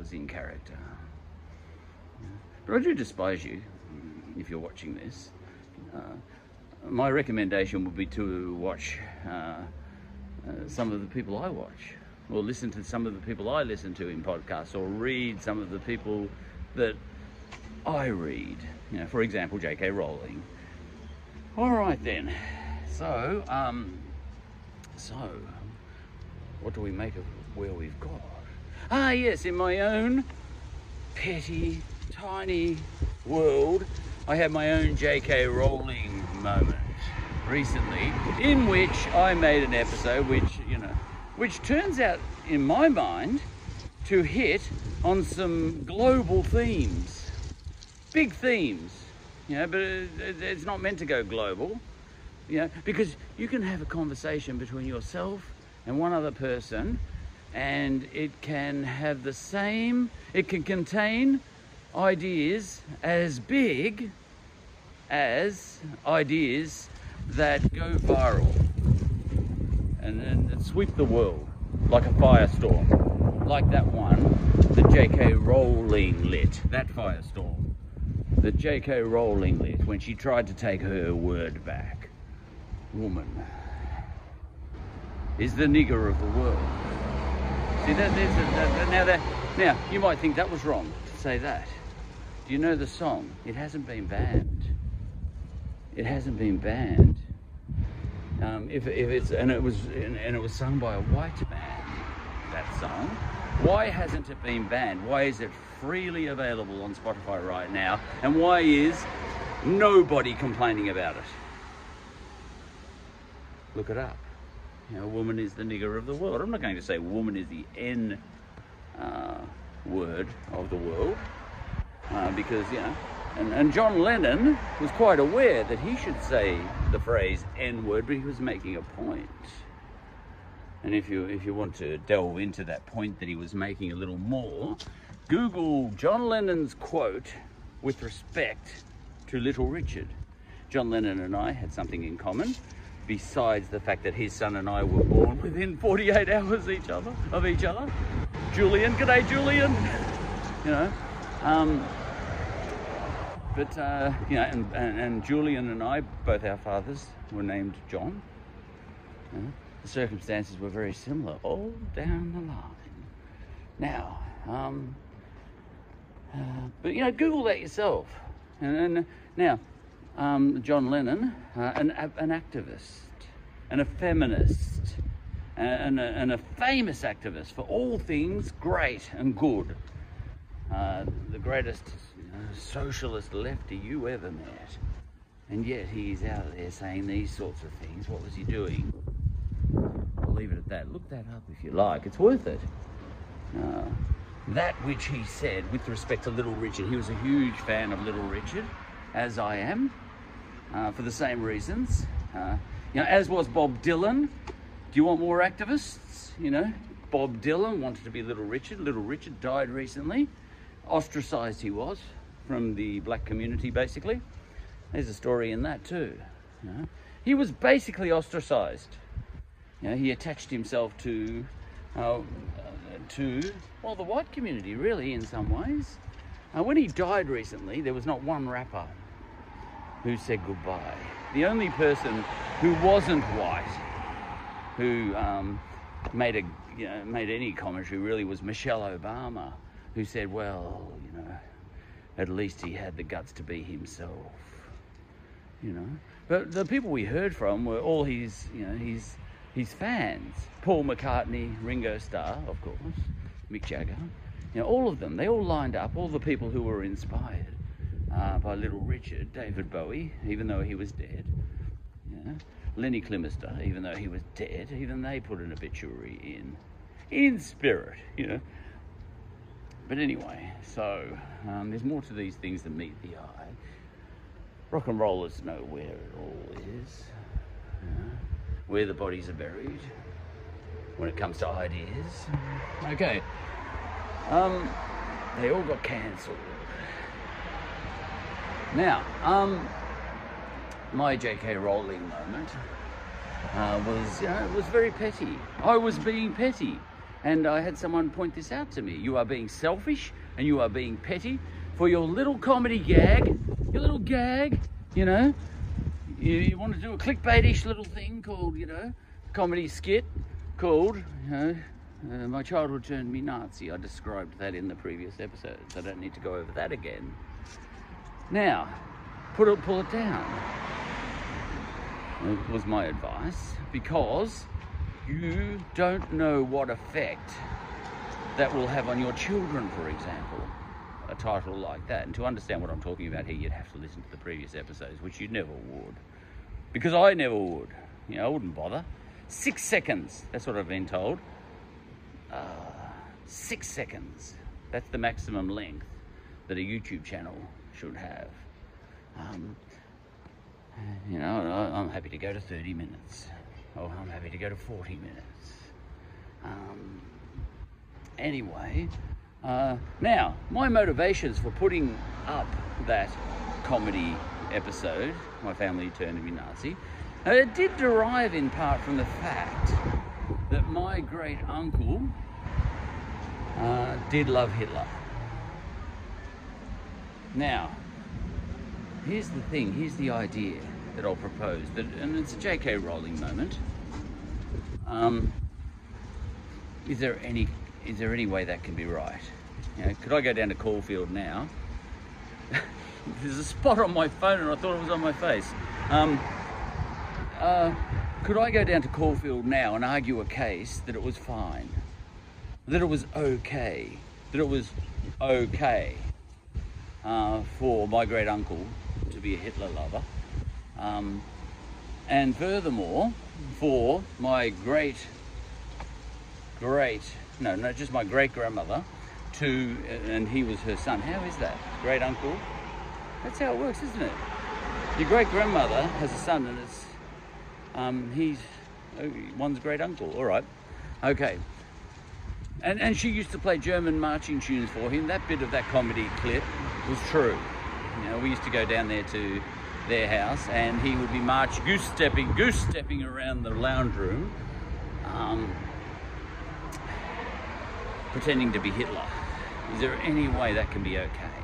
I in character. But I do despise you if you're watching this. Uh, my recommendation would be to watch uh, uh, some of the people I watch, or listen to some of the people I listen to in podcasts, or read some of the people that I read. You know, for example, J.K. Rowling. All right then. So, um, so, what do we make of where we've got? Ah, yes, in my own petty, tiny world, I had my own J.K. Rowling moment recently, in which I made an episode which, you know, which turns out, in my mind, to hit on some global themes, big themes, you know, but it's not meant to go global, you know, because you can have a conversation between yourself and one other person, and it can have the same, it can contain ideas as big as ideas that go viral and, and sweep the world like a firestorm, like that one that J.K. Rowling lit, that firestorm that J.K. Rowling lit when she tried to take her word back. Woman is the nigger of the world. See, there's a, now, now, you might think that was wrong to say that. Do you know the song? It hasn't been banned. It hasn't been banned. Um, if, if it's and it was and, and, it was sung by a white man, that song. Why hasn't it been banned? Why is it freely available on Spotify right now? And why is nobody complaining about it? Look it up. You know, woman is the nigger of the world. I'm not going to say woman is the N uh, word of the world uh, because you know and, and John Lennon was quite aware that he should say the phrase N word, but he was making a point. And if you if you want to delve into that point that he was making a little more, Google John Lennon's quote with respect to Little Richard. John Lennon and I had something in common, besides the fact that his son and I were born within 48 hours each other of each other. Julian, good day, Julian. You know, um, but, uh, you know, and, and, and, Julian and I, both our fathers, were named John. You know, the circumstances were very similar all down the line. Now, um, uh, but, you know, Google that yourself. And, and now, um, John Lennon, uh, an, an activist, and a feminist, and a, and a famous activist for all things great and good. Uh, the greatest socialist lefty you ever met. And yet he's out there saying these sorts of things. What was he doing? I'll leave it at that. Look that up if you like. It's worth it. Uh, that which he said with respect to Little Richard, he was a huge fan of Little Richard, as I am, uh, for the same reasons. Uh, you know, as was Bob Dylan. Do you want more activists? You know, Bob Dylan wanted to be Little Richard. Little Richard died recently. Ostracized he was from the black community, basically. There's a story in that too. You know? He was basically ostracized. You know, he attached himself to, uh, to well, the white community, really, in some ways. Uh, when he died recently, there was not one rapper who said goodbye. The only person who wasn't white who um, made a you know, made any commentary really was Michelle Obama, who said, "Well, you know, at least he had the guts to be himself. You know, but the people we heard from were all his, you know, his his fans. Paul McCartney, Ringo Starr, of course, Mick Jagger. You know, all of them. They all lined up. All the people who were inspired uh, by Little Richard, David Bowie, even though he was dead. Know, Lemmy Kilmister, even though he was dead, even they put an obituary in, in spirit. You know, but anyway, so um, there's more to these things than meet the eye. Rock and rollers know where it all is, where the bodies are buried when it comes to ideas. Okay, um, they all got cancelled. Now, um, my J.K. Rowling moment uh, was, you know, was very petty. I was being petty. And I had someone point this out to me. You are being selfish and you are being petty for your little comedy gag, your little gag, you know. You, you want to do a clickbaitish little thing called, you know, comedy skit called, you know, uh, My Childhood Turned Me Nazi. I described that in the previous episodes. I don't need to go over that again. Now, put it, pull it down. Was my advice because you don't know what effect that will have on your children, for example. A title like that. And to understand what I'm talking about here, you'd have to listen to the previous episodes, which you never would. Because I never would. You know, I wouldn't bother. Six seconds, that's what I've been told. Uh, six seconds. That's the maximum length that a YouTube channel should have. Um, you know, I'm happy to go to 30 minutes. Oh, I'm happy to go to 40 minutes. Um, anyway, uh, now, my motivations for putting up that comedy episode, My Family Turned Me Nazi, uh, it did derive in part from the fact that my great uncle uh, did love Hitler. Now, here's the thing, here's the idea that I'll propose, that, and it's a J.K. Rowling moment. Um, is there any is there any way that can be right? You know, could I go down to Caulfield now? There's a spot on my phone, and I thought it was on my face. Um, uh, could I go down to Caulfield now and argue a case that it was fine, that it was okay, that it was okay uh, for my great uncle to be a Hitler lover? Um, and furthermore, for my great, great, no, no, just my great grandmother to, and he was her son. How is that? Great uncle? That's how it works, isn't it? Your great grandmother has a son, and it's, um, he's oh, one's great uncle. All right. Okay. And, and she used to play German marching tunes for him. That bit of that comedy clip was true. You know, we used to go down there to their house, and he would be march goose stepping, goose stepping around the lounge room, um, pretending to be Hitler. Is there any way that can be okay?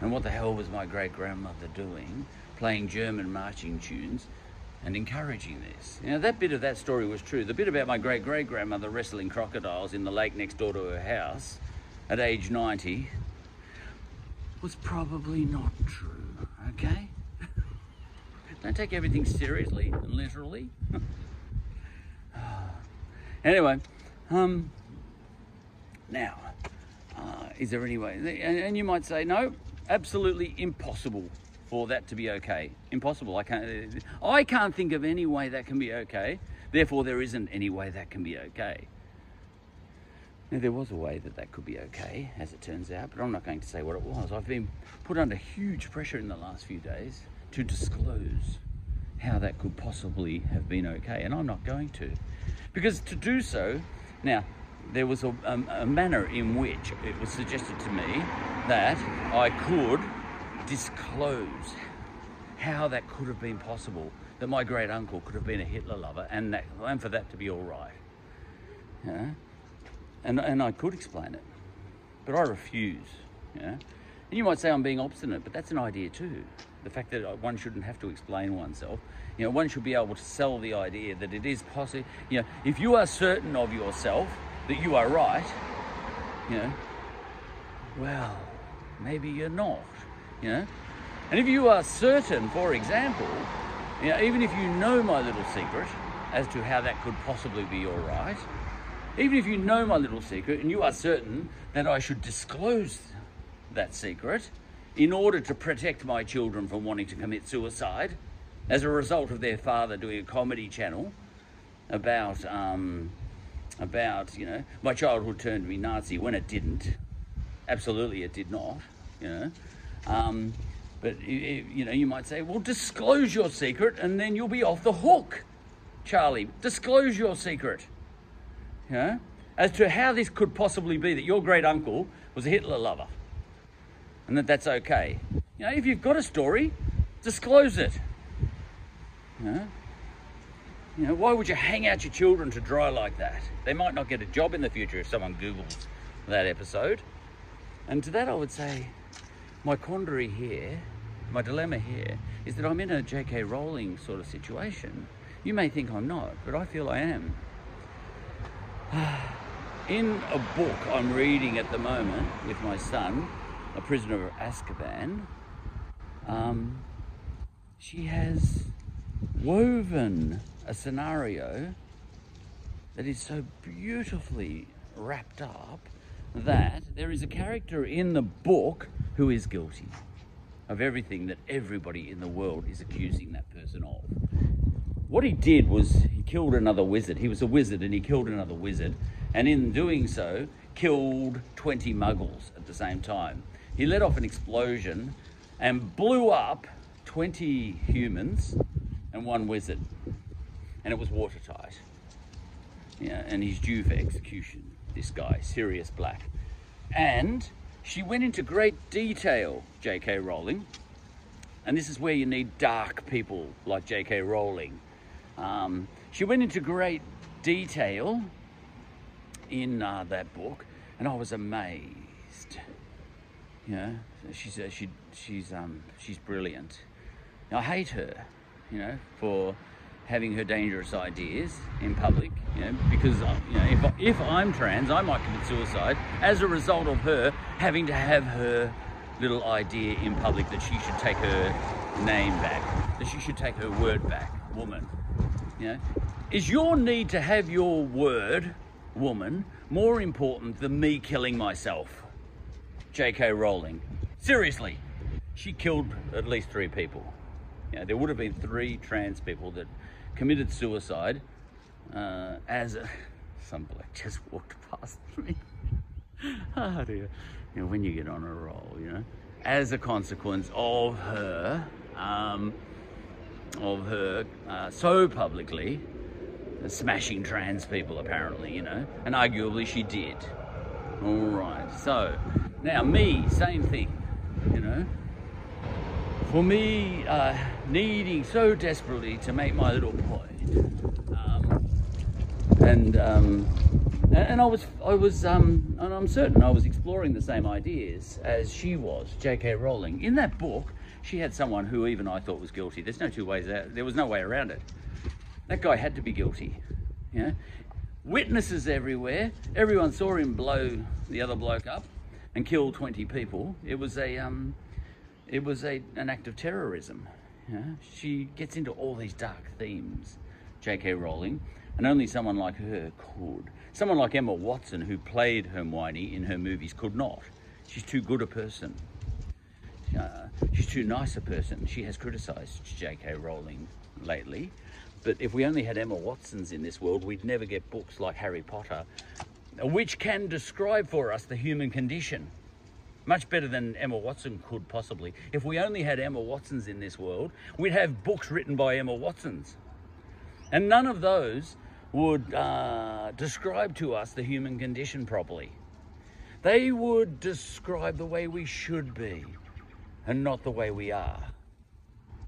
And what the hell was my great grandmother doing, playing German marching tunes and encouraging this? Know, that bit of that story was true. The bit about my great great grandmother wrestling crocodiles in the lake next door to her house at age 90 was probably not true, okay? Don't take everything seriously and literally. anyway, um, now, uh, is there any way? And, and, you might say, no, absolutely impossible for that to be okay. Impossible. I can't. I can't think of any way that can be okay. Therefore, there isn't any way that can be okay. Now, there was a way that that could be okay, as it turns out, but I'm not going to say what it was. I've been put under huge pressure in the last few days to disclose how that could possibly have been okay, and I'm not going to. Because to do so, now, there was a, a, a, manner in which it was suggested to me that I could disclose how that could have been possible, that my great uncle could have been a Hitler lover, and, that, and for that to be all right. Yeah? And, and I could explain it, but I refuse. Yeah? And you might say I'm being obstinate, but that's an idea too. The fact that one shouldn't have to explain oneself. You know, one should be able to sell the idea that it is possible. You know, if you are certain of yourself that you are right, you know, well, maybe you're not. You know, and if you are certain, for example, you know, even if you know my little secret as to how that could possibly be all right, even if you know my little secret and you are certain that I should disclose that secret in order to protect my children from wanting to commit suicide as a result of their father doing a comedy channel about um, about you know my childhood turned me Nazi when it didn't. Absolutely, it did not. You know, um, but you know you might say, well, disclose your secret and then you'll be off the hook, Charlie. Disclose your secret. You know, as to how this could possibly be that your great uncle was a Hitler lover and that that's okay. You know, if you've got a story, disclose it. You know? You know, why would you hang out your children to dry like that? They might not get a job in the future if someone Googles that episode. And to that, I would say, my quandary here, my dilemma here, is that I'm in a J.K. Rowling sort of situation. You may think I'm not, but I feel I am. In a book I'm reading at the moment with my son, A Prisoner of Azkaban, um, she has woven a scenario that is so beautifully wrapped up that there is a character in the book who is guilty of everything that everybody in the world is accusing that person of. What he did was he killed another wizard. He was a wizard and he killed another wizard, and in doing so, killed 20 muggles at the same time. He let off an explosion and blew up 20 humans and one wizard, and it was watertight. Yeah, and he's due for execution this guy, Sirius Black. And she went into great detail, J.K. Rowling, and this is where you need dark people like J.K. Rowling. Um, she went into great detail in uh, that book, and I was amazed. You know, she's uh, she she's um she's brilliant. Now, I hate her, you know, for having her dangerous ideas in public, you know, because uh, you know if if I'm trans, I might commit suicide as a result of her having to have her little idea in public that she should take her name back, that she should take her word back, woman. You know, is your need to have your word, woman, more important than me killing myself? J.K. Rowling. Seriously, she killed at least three people. You know, there would have been three trans people that committed suicide uh, as a, some bloke just walked past me. oh dear. You know, when you get on a roll, you know, as a consequence of her, um, of her uh, so publicly smashing trans people, apparently, you know, and arguably she did. All right. So now me, same thing, you know for me, uh, needing so desperately to make my little point, um, and um, and I was I was um, and I'm certain I was exploring the same ideas as she was, J.K. Rowling. In that book, she had someone who even I thought was guilty. There's no two ways out. There was no way around it. That guy had to be guilty. Know? Witnesses everywhere. Everyone saw him blow the other bloke up and kill 20 people. It was a um, it was a, an act of terrorism. Know? She gets into all these dark themes, J.K. Rowling, and only someone like her could. Someone like Emma Watson, who played Hermione in her movies, could not. She's too good a person. Uh, she's too nice a person. She has criticised J.K. Rowling lately. But if we only had Emma Watsons in this world, we'd never get books like Harry Potter, which can describe for us the human condition. Much better than Emma Watson could possibly. If we only had Emma Watsons in this world, we'd have books written by Emma Watsons. And none of those would uh, describe to us the human condition properly. They would describe the way we should be and not the way we are.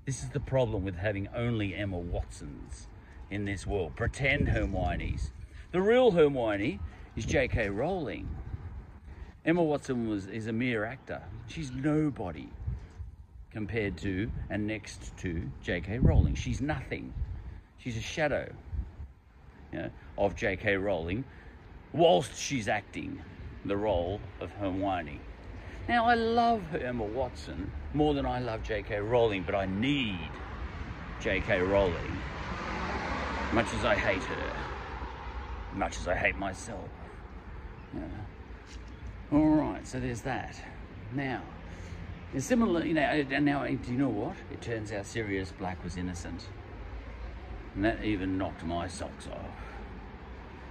This is the problem with having only Emma Watsons in this world. Pretend Hermione's. The real Hermione is J.K. Rowling. Emma Watson was is a mere actor. She's nobody compared to and next to J.K. Rowling. She's nothing. She's a shadow you know, of J.K. Rowling whilst she's acting the role of Hermione. Now, I love Emma Watson more than I love J.K. Rowling, but I need J.K. Rowling much as I hate her, much as I hate myself. Know. All right, so there's that. Now, similar, you know, and now, do you know what? It turns out Sirius Black was innocent. And that even knocked my socks off.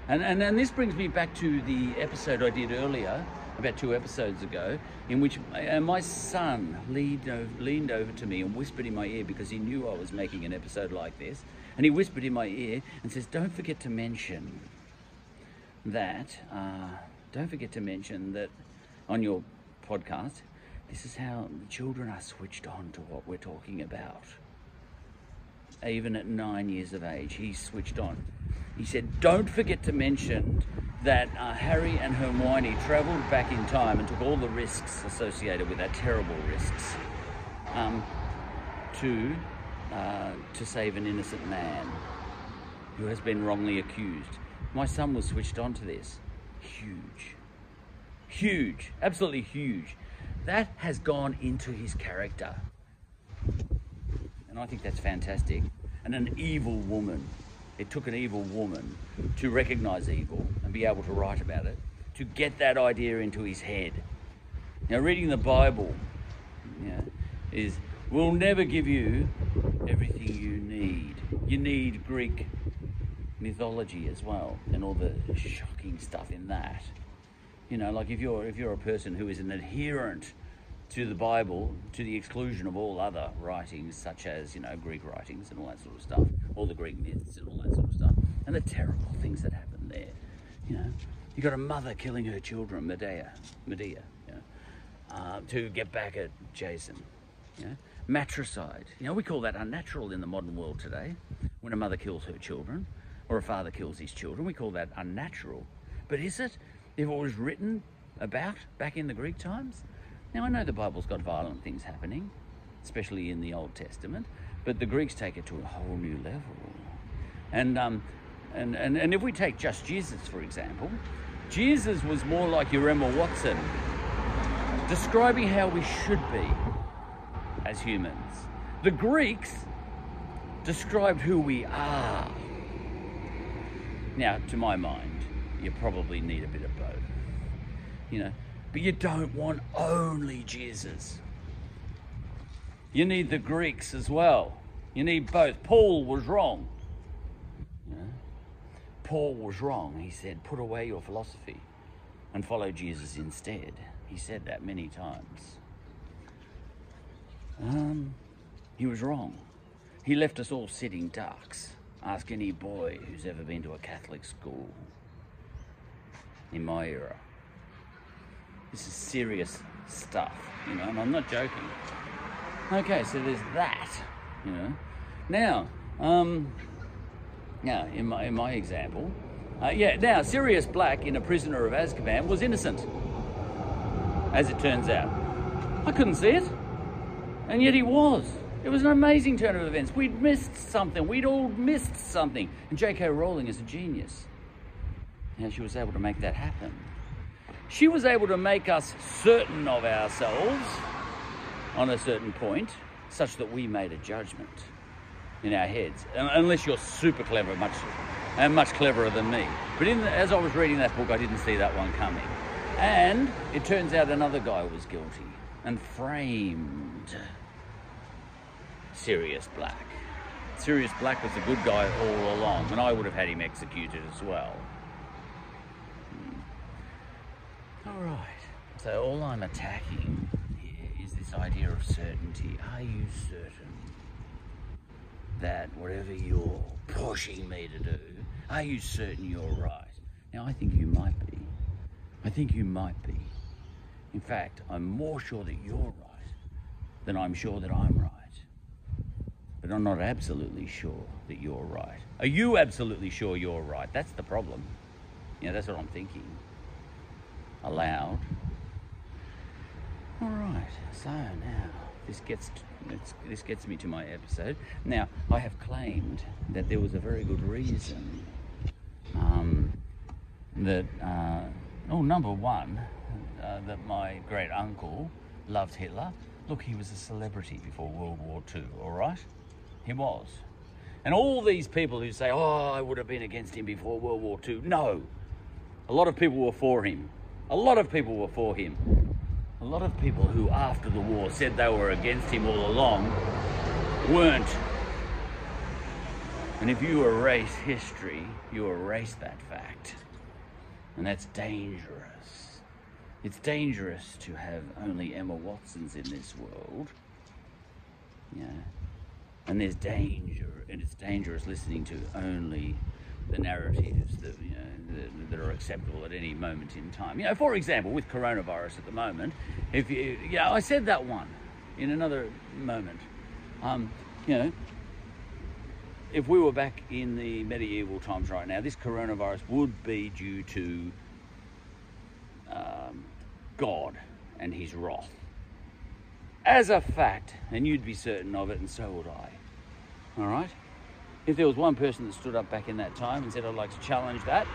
And, and, and this brings me back to the episode I did earlier, about two episodes ago, in which uh, my son leaned over, leaned over to me and whispered in my ear because he knew I was making an episode like this. And he whispered in my ear and says, Don't forget to mention that. Uh, don't forget to mention that on your podcast, this is how children are switched on to what we're talking about. even at nine years of age, he switched on. He said, Don't forget to mention that uh, Harry and Hermione travelled back in time and took all the risks associated with that, terrible risks, um, to, uh, to save an innocent man who has been wrongly accused. My son was switched on to this. Huge. Huge. Absolutely huge. That has gone into his character. And I think that's fantastic. And an evil woman. It took an evil woman to recognize evil and be able to write about it, to get that idea into his head. Now, reading the Bible you know, is will never give you everything you need. You need Greek mythology as well, and all the shocking stuff in that. You know, like if you're if you're a person who is an adherent to the Bible to the exclusion of all other writings, such as, you know, Greek writings and all that sort of stuff, all the Greek myths and all that sort of stuff, and the terrible things that happen there. You know, you got a mother killing her children, Medea, Medea, you know, uh, to get back at Jason. You know, matricide. You know, we call that unnatural in the modern world today. When a mother kills her children, or a father kills his children, we call that unnatural. But is it? If it was written about back in the Greek times, now, I know the Bible's got violent things happening, especially in the Old Testament, but the Greeks take it to a whole new level. And, um, and, and, and if we take just Jesus, for example, Jesus was more like your Emma Watson, describing how we should be as humans. The Greeks described who we are. Now, to my mind, you probably need a bit of both. You know, but you don't want only Jesus. You need the Greeks as well. You need both. Paul was wrong. Paul was wrong. He said, put away your philosophy and follow Jesus instead. He said that many times. Um, he was wrong. He left us all sitting ducks. Ask any boy who's ever been to a Catholic school. In my era. This is serious stuff, you know, and I'm not joking. Okay, so there's that, you know. Now, um, now in my in my example, uh, yeah. Now, Sirius Black in A Prisoner of Azkaban was innocent, as it turns out. I couldn't see it, and yet he was. It was an amazing turn of events. We'd missed something. We'd all missed something, and J.K. Rowling is a genius. And she was able to make that happen she was able to make us certain of ourselves on a certain point, such that we made a judgment in our heads. Unless you're super clever, much and much cleverer than me. But the, as I was reading that book, I didn't see that one coming. And it turns out another guy was guilty and framed Sirius Black. Sirius Black was a good guy all along, and I would have had him executed as well. All right. So all I'm attacking here is this idea of certainty. Are you certain that whatever you're pushing me to do, are you certain you're right? Now I think you might be. I think you might be. In fact, I'm more sure that you're right than I'm sure that I'm right. But I'm not absolutely sure that you're right. Are you absolutely sure you're right? That's the problem. Yeah, that's what I'm thinking aloud. All right, so now this gets this gets me to my episode. Now I have claimed that there was a very good reason um, that uh, oh number one uh, that my great uncle loved Hitler. Look, he was a celebrity before World War II. All right, he was. And all these people who say, "Oh, I would have been against him before World War II," no, a lot of people were for him. A lot of people were for him. A lot of people who, after the war, said they were against him all along weren't. And if you erase history, you erase that fact. And that's dangerous. It's dangerous to have only Emma Watsons in this world. Yeah. And there's danger, and it's dangerous listening to only the narratives that, you know, that, are acceptable at any moment in time. You know, for example, with coronavirus at the moment, if you, yeah, I said that one in another moment. Um, you know, if we were back in the medieval times right now, this coronavirus would be due to um, God and his wrath. As a fact, and you'd be certain of it, and so would I. All right? If there was one person that stood up back in that time and said, I'd like to challenge that,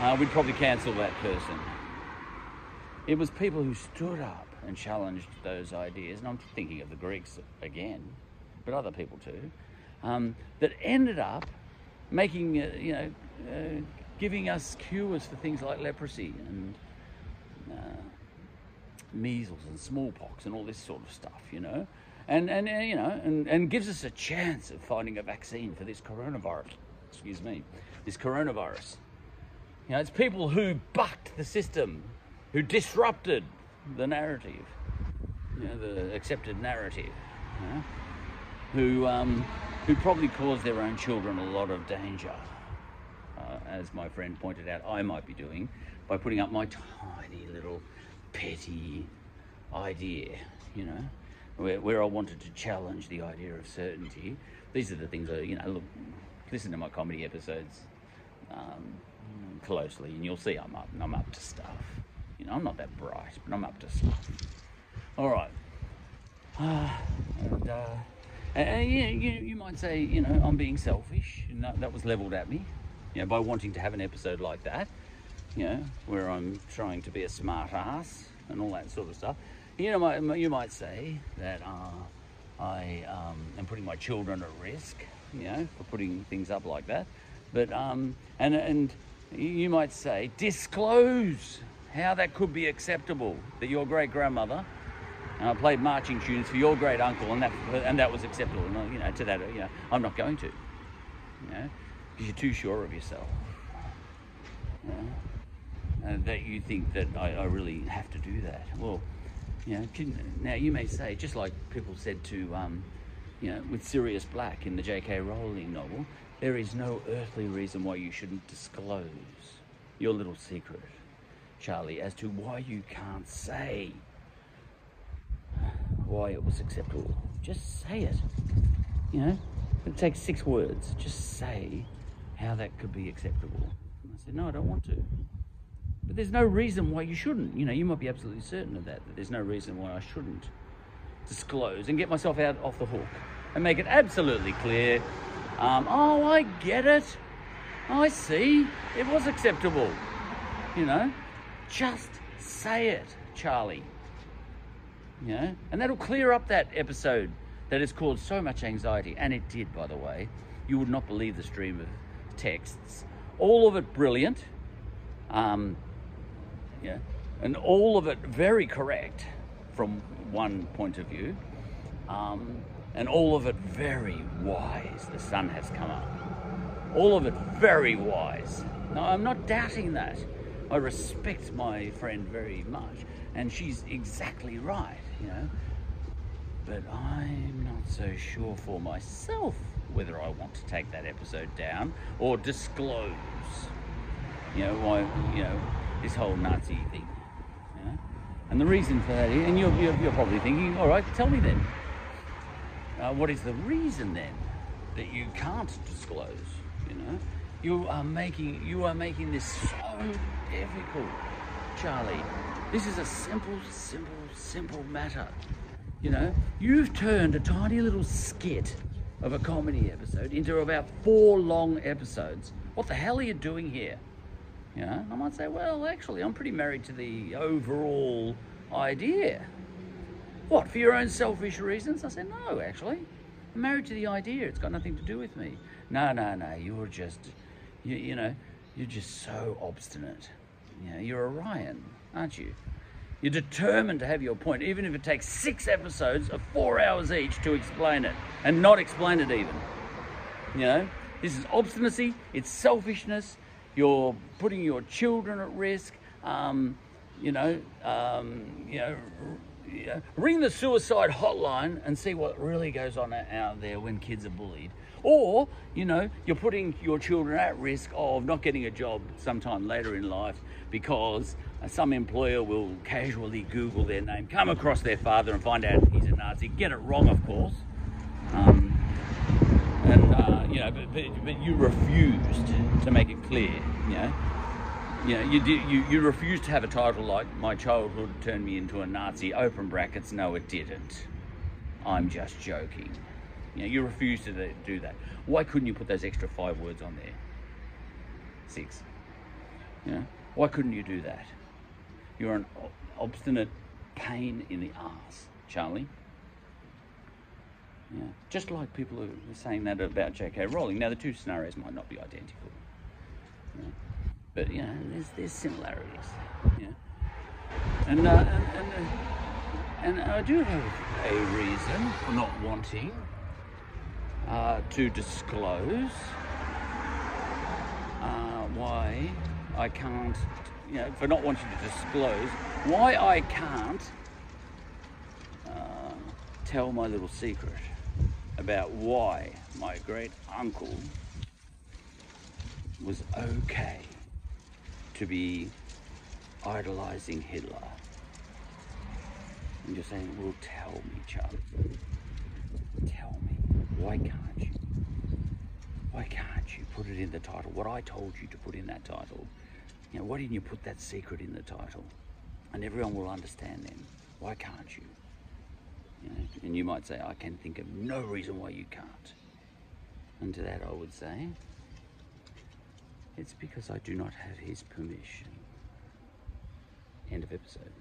uh, we'd probably cancel that person. It was people who stood up and challenged those ideas, and I'm thinking of the Greeks again, but other people too, um, that ended up making, uh, you know, uh, giving us cures for things like leprosy and uh, measles and smallpox and all this sort of stuff, you know, and and you know, and, and gives us a chance of finding a vaccine for this coronavirus. Excuse me, this coronavirus. You know, it's people who bucked the system, who disrupted the narrative, you know, the accepted narrative, you know, who um, who probably caused their own children a lot of danger, uh, as my friend pointed out, I might be doing by putting up my tiny little petty idea, you know, where, where I wanted to challenge the idea of certainty. These are the things that, you know, look, listen to my comedy episodes um, closely and you'll see I'm up, I'm up to stuff. You know, I'm not that bright, but I'm up to stuff. All right. Uh, and, uh, and, you, you, you might say, you know, I'm being selfish, and that, that was levelled at me, you know, by wanting to have an episode like that you know, where I'm trying to be a smart ass and all that sort of stuff. You know, you might say that uh, I um, am putting my children at risk, you know, for putting things up like that. But um, and and you might say disclose how that could be acceptable that your great grandmother uh, played marching tunes for your great uncle and that and that was acceptable. And You know, to that, you know, I'm not going to. You know, because you're too sure of yourself. You know? uh, that you think that I, I, really have to do that. Well, know, can, now you may say, just like people said to, um, you know, with Sirius Black in the J.K. Rowling novel, there is no earthly reason why you shouldn't disclose your little secret, Charlie, as to why you can't say why it was acceptable. Just say it. You know, it takes six words. Just say how that could be acceptable. And I said, no, I don't want to. But there's no reason why you shouldn't. You know, you might be absolutely certain of that, that there's no reason why I shouldn't disclose and get myself out off the hook and make it absolutely clear. Um, oh, I get it. I see. It was acceptable. You know, just say it, Charlie. You know, and that'll clear up that episode that has caused so much anxiety. And it did, by the way. You would not believe the stream of texts. All of it brilliant. Um, yeah, and all of it very correct from one point of view, um, and all of it very wise. The sun has come up. All of it very wise. Now, I'm not doubting that. I respect my friend very much, and she's exactly right, you know. But I'm not so sure for myself whether I want to take that episode down or disclose, you know, why, you know, this whole Nazi thing. And the reason for that, and you're, you're, you're probably thinking, all right, tell me then. Uh, what is the reason then that you can't disclose? You know, you are making you are making this so difficult, Charlie. This is a simple, simple, simple matter. You know, you've turned a tiny little skit of a comedy episode into about four long episodes. What the hell are you doing here? Know, I might say, well, actually, I'm pretty married to the overall idea. What, for your own selfish reasons? I said, no, actually. I'm married to the idea. It's got nothing to do with me. No, no, no. You're just, you, you know, you're just so obstinate. You know, you're Orion, aren't you? You're determined to have your point, even if it takes six episodes of four hours each to explain it and not explain it even. You know, this is obstinacy, it's selfishness, you're putting your children at risk. Um, you know, um, you know, ring the suicide hotline and see what really goes on out there when kids are bullied. Or, you know, you're putting your children at risk of not getting a job sometime later in life because some employer will casually Google their name, come across their father and find out he's a Nazi. Get it wrong, of course. Um, you know, but, but, but you refused to make it clear, you know. You know, you, you, you refused to have a title like My Childhood Turned Me Into a Nazi, open brackets, no it didn't. I'm just joking. You know, you refused to do that. Why couldn't you put those extra five words on there? Six. You know, why couldn't you do that? You're an obstinate pain in the ass, Charlie. Yeah. Just like people are saying that about J.K. Rowling. Now, the two scenarios might not be identical. Yeah. But, you know, there's, there's similarities. Yeah. And, uh, and, and, uh, and, I do have a reason for not wanting uh, to disclose uh, why I can't, you know, for not wanting to disclose why I can't uh, tell my little secret about why my great uncle was okay to be idolizing Hitler. And you're saying, well, tell me, Charlie. Tell me. Why can't you? Why can't you put it in the title? What I told you to put in that title. You know, why didn't you put that secret in the title? And everyone will understand then. Why can't you? You know, and you might say, I can think of no reason why you can't. And to that I would say, it's because I do not have his permission. End of episode.